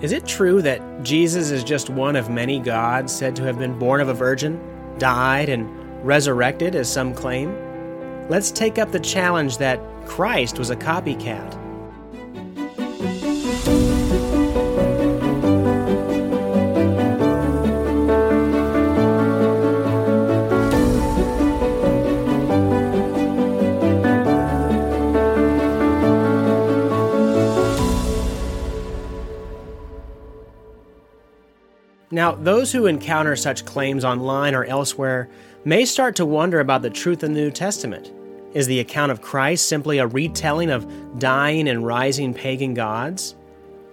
Is it true that Jesus is just one of many gods said to have been born of a virgin, died, and resurrected, as some claim? Let's take up the challenge that Christ was a copycat. Now, those who encounter such claims online or elsewhere may start to wonder about the truth of the New Testament. Is the account of Christ simply a retelling of dying and rising pagan gods?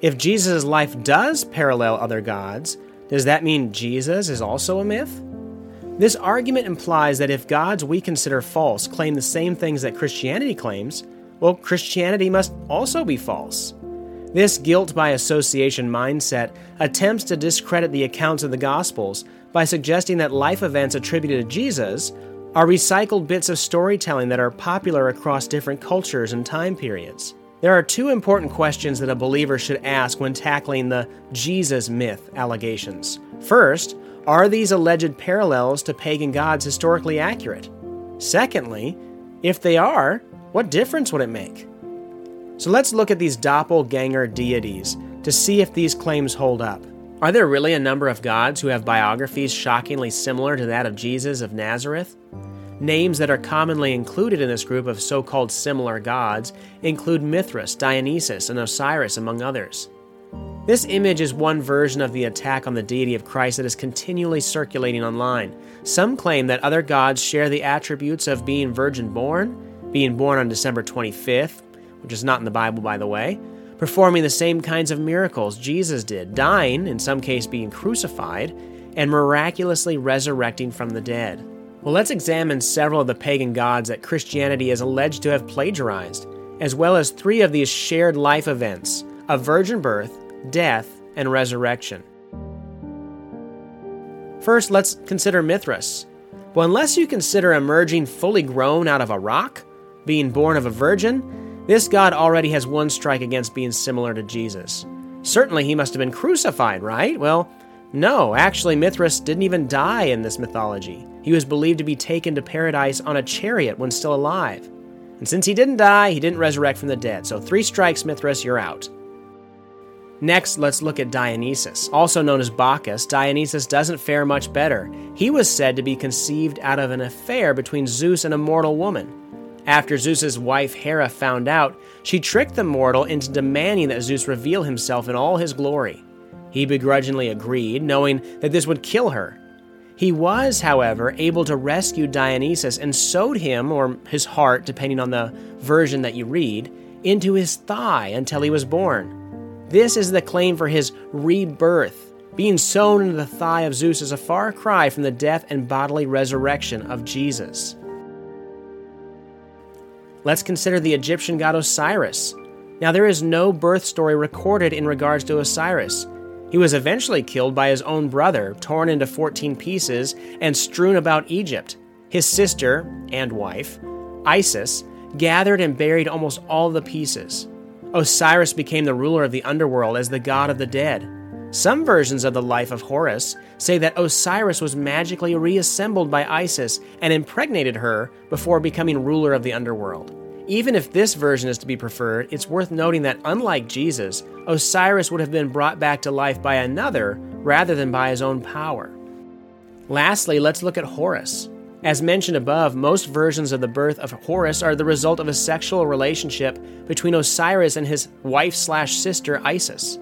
If Jesus' life does parallel other gods, does that mean Jesus is also a myth? This argument implies that if gods we consider false claim the same things that Christianity claims, well, Christianity must also be false. This guilt by association mindset attempts to discredit the accounts of the Gospels by suggesting that life events attributed to Jesus are recycled bits of storytelling that are popular across different cultures and time periods. There are two important questions that a believer should ask when tackling the Jesus myth allegations. First, are these alleged parallels to pagan gods historically accurate? Secondly, if they are, what difference would it make? So let's look at these doppelganger deities to see if these claims hold up. Are there really a number of gods who have biographies shockingly similar to that of Jesus of Nazareth? Names that are commonly included in this group of so called similar gods include Mithras, Dionysus, and Osiris, among others. This image is one version of the attack on the deity of Christ that is continually circulating online. Some claim that other gods share the attributes of being virgin born, being born on December 25th, which is not in the Bible, by the way, performing the same kinds of miracles Jesus did, dying, in some case being crucified, and miraculously resurrecting from the dead. Well, let's examine several of the pagan gods that Christianity is alleged to have plagiarized, as well as three of these shared life events of virgin birth, death, and resurrection. First, let's consider Mithras. Well, unless you consider emerging fully grown out of a rock, being born of a virgin, this God already has one strike against being similar to Jesus. Certainly he must have been crucified, right? Well, no, actually, Mithras didn't even die in this mythology. He was believed to be taken to paradise on a chariot when still alive. And since he didn't die, he didn't resurrect from the dead. So, three strikes, Mithras, you're out. Next, let's look at Dionysus. Also known as Bacchus, Dionysus doesn't fare much better. He was said to be conceived out of an affair between Zeus and a mortal woman. After Zeus's wife Hera found out, she tricked the mortal into demanding that Zeus reveal himself in all his glory. He begrudgingly agreed, knowing that this would kill her. He was, however, able to rescue Dionysus and sewed him, or his heart, depending on the version that you read, into his thigh until he was born. This is the claim for his rebirth. Being sewn into the thigh of Zeus is a far cry from the death and bodily resurrection of Jesus. Let's consider the Egyptian god Osiris. Now, there is no birth story recorded in regards to Osiris. He was eventually killed by his own brother, torn into 14 pieces, and strewn about Egypt. His sister and wife, Isis, gathered and buried almost all the pieces. Osiris became the ruler of the underworld as the god of the dead. Some versions of the life of Horus say that Osiris was magically reassembled by Isis and impregnated her before becoming ruler of the underworld. Even if this version is to be preferred, it's worth noting that unlike Jesus, Osiris would have been brought back to life by another rather than by his own power. Lastly, let's look at Horus. As mentioned above, most versions of the birth of Horus are the result of a sexual relationship between Osiris and his wife slash sister Isis.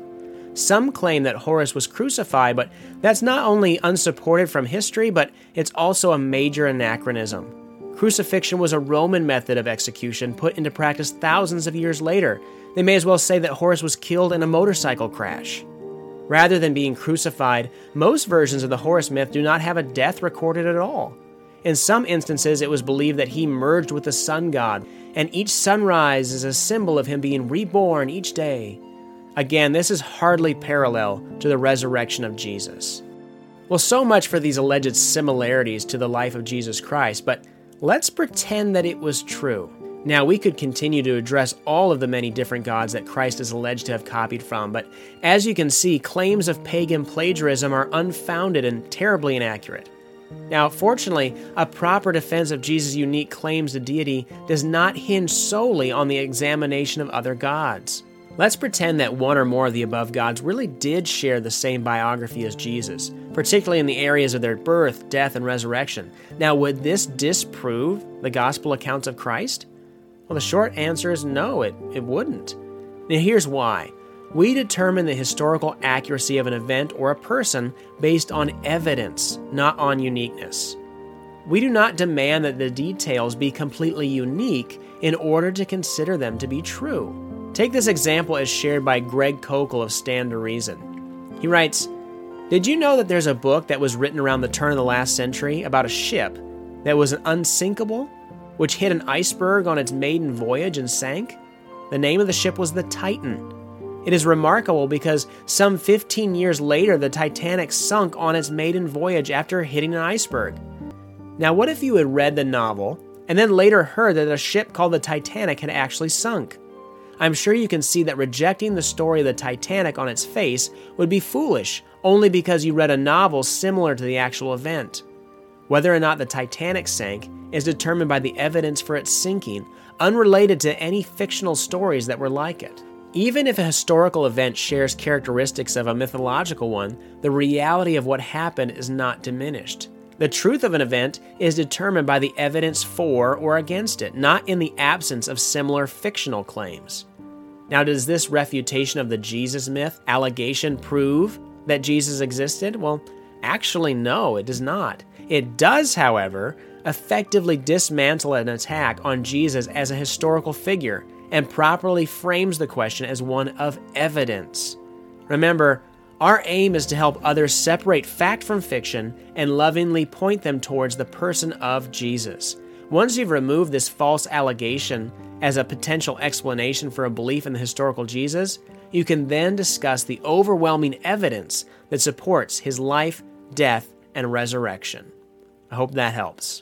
Some claim that Horus was crucified, but that's not only unsupported from history, but it's also a major anachronism. Crucifixion was a Roman method of execution put into practice thousands of years later. They may as well say that Horus was killed in a motorcycle crash. Rather than being crucified, most versions of the Horus myth do not have a death recorded at all. In some instances, it was believed that he merged with the sun god, and each sunrise is a symbol of him being reborn each day. Again, this is hardly parallel to the resurrection of Jesus. Well, so much for these alleged similarities to the life of Jesus Christ, but let's pretend that it was true. Now, we could continue to address all of the many different gods that Christ is alleged to have copied from, but as you can see, claims of pagan plagiarism are unfounded and terribly inaccurate. Now, fortunately, a proper defense of Jesus' unique claims to deity does not hinge solely on the examination of other gods. Let's pretend that one or more of the above gods really did share the same biography as Jesus, particularly in the areas of their birth, death, and resurrection. Now, would this disprove the gospel accounts of Christ? Well, the short answer is no, it, it wouldn't. Now, here's why. We determine the historical accuracy of an event or a person based on evidence, not on uniqueness. We do not demand that the details be completely unique in order to consider them to be true. Take this example as shared by Greg Koukl of Stand to Reason. He writes Did you know that there's a book that was written around the turn of the last century about a ship that was unsinkable, which hit an iceberg on its maiden voyage and sank? The name of the ship was the Titan. It is remarkable because some 15 years later, the Titanic sunk on its maiden voyage after hitting an iceberg. Now, what if you had read the novel and then later heard that a ship called the Titanic had actually sunk? I'm sure you can see that rejecting the story of the Titanic on its face would be foolish only because you read a novel similar to the actual event. Whether or not the Titanic sank is determined by the evidence for its sinking, unrelated to any fictional stories that were like it. Even if a historical event shares characteristics of a mythological one, the reality of what happened is not diminished. The truth of an event is determined by the evidence for or against it, not in the absence of similar fictional claims. Now, does this refutation of the Jesus myth allegation prove that Jesus existed? Well, actually, no, it does not. It does, however, effectively dismantle an attack on Jesus as a historical figure and properly frames the question as one of evidence. Remember, our aim is to help others separate fact from fiction and lovingly point them towards the person of Jesus. Once you've removed this false allegation as a potential explanation for a belief in the historical Jesus, you can then discuss the overwhelming evidence that supports his life, death, and resurrection. I hope that helps.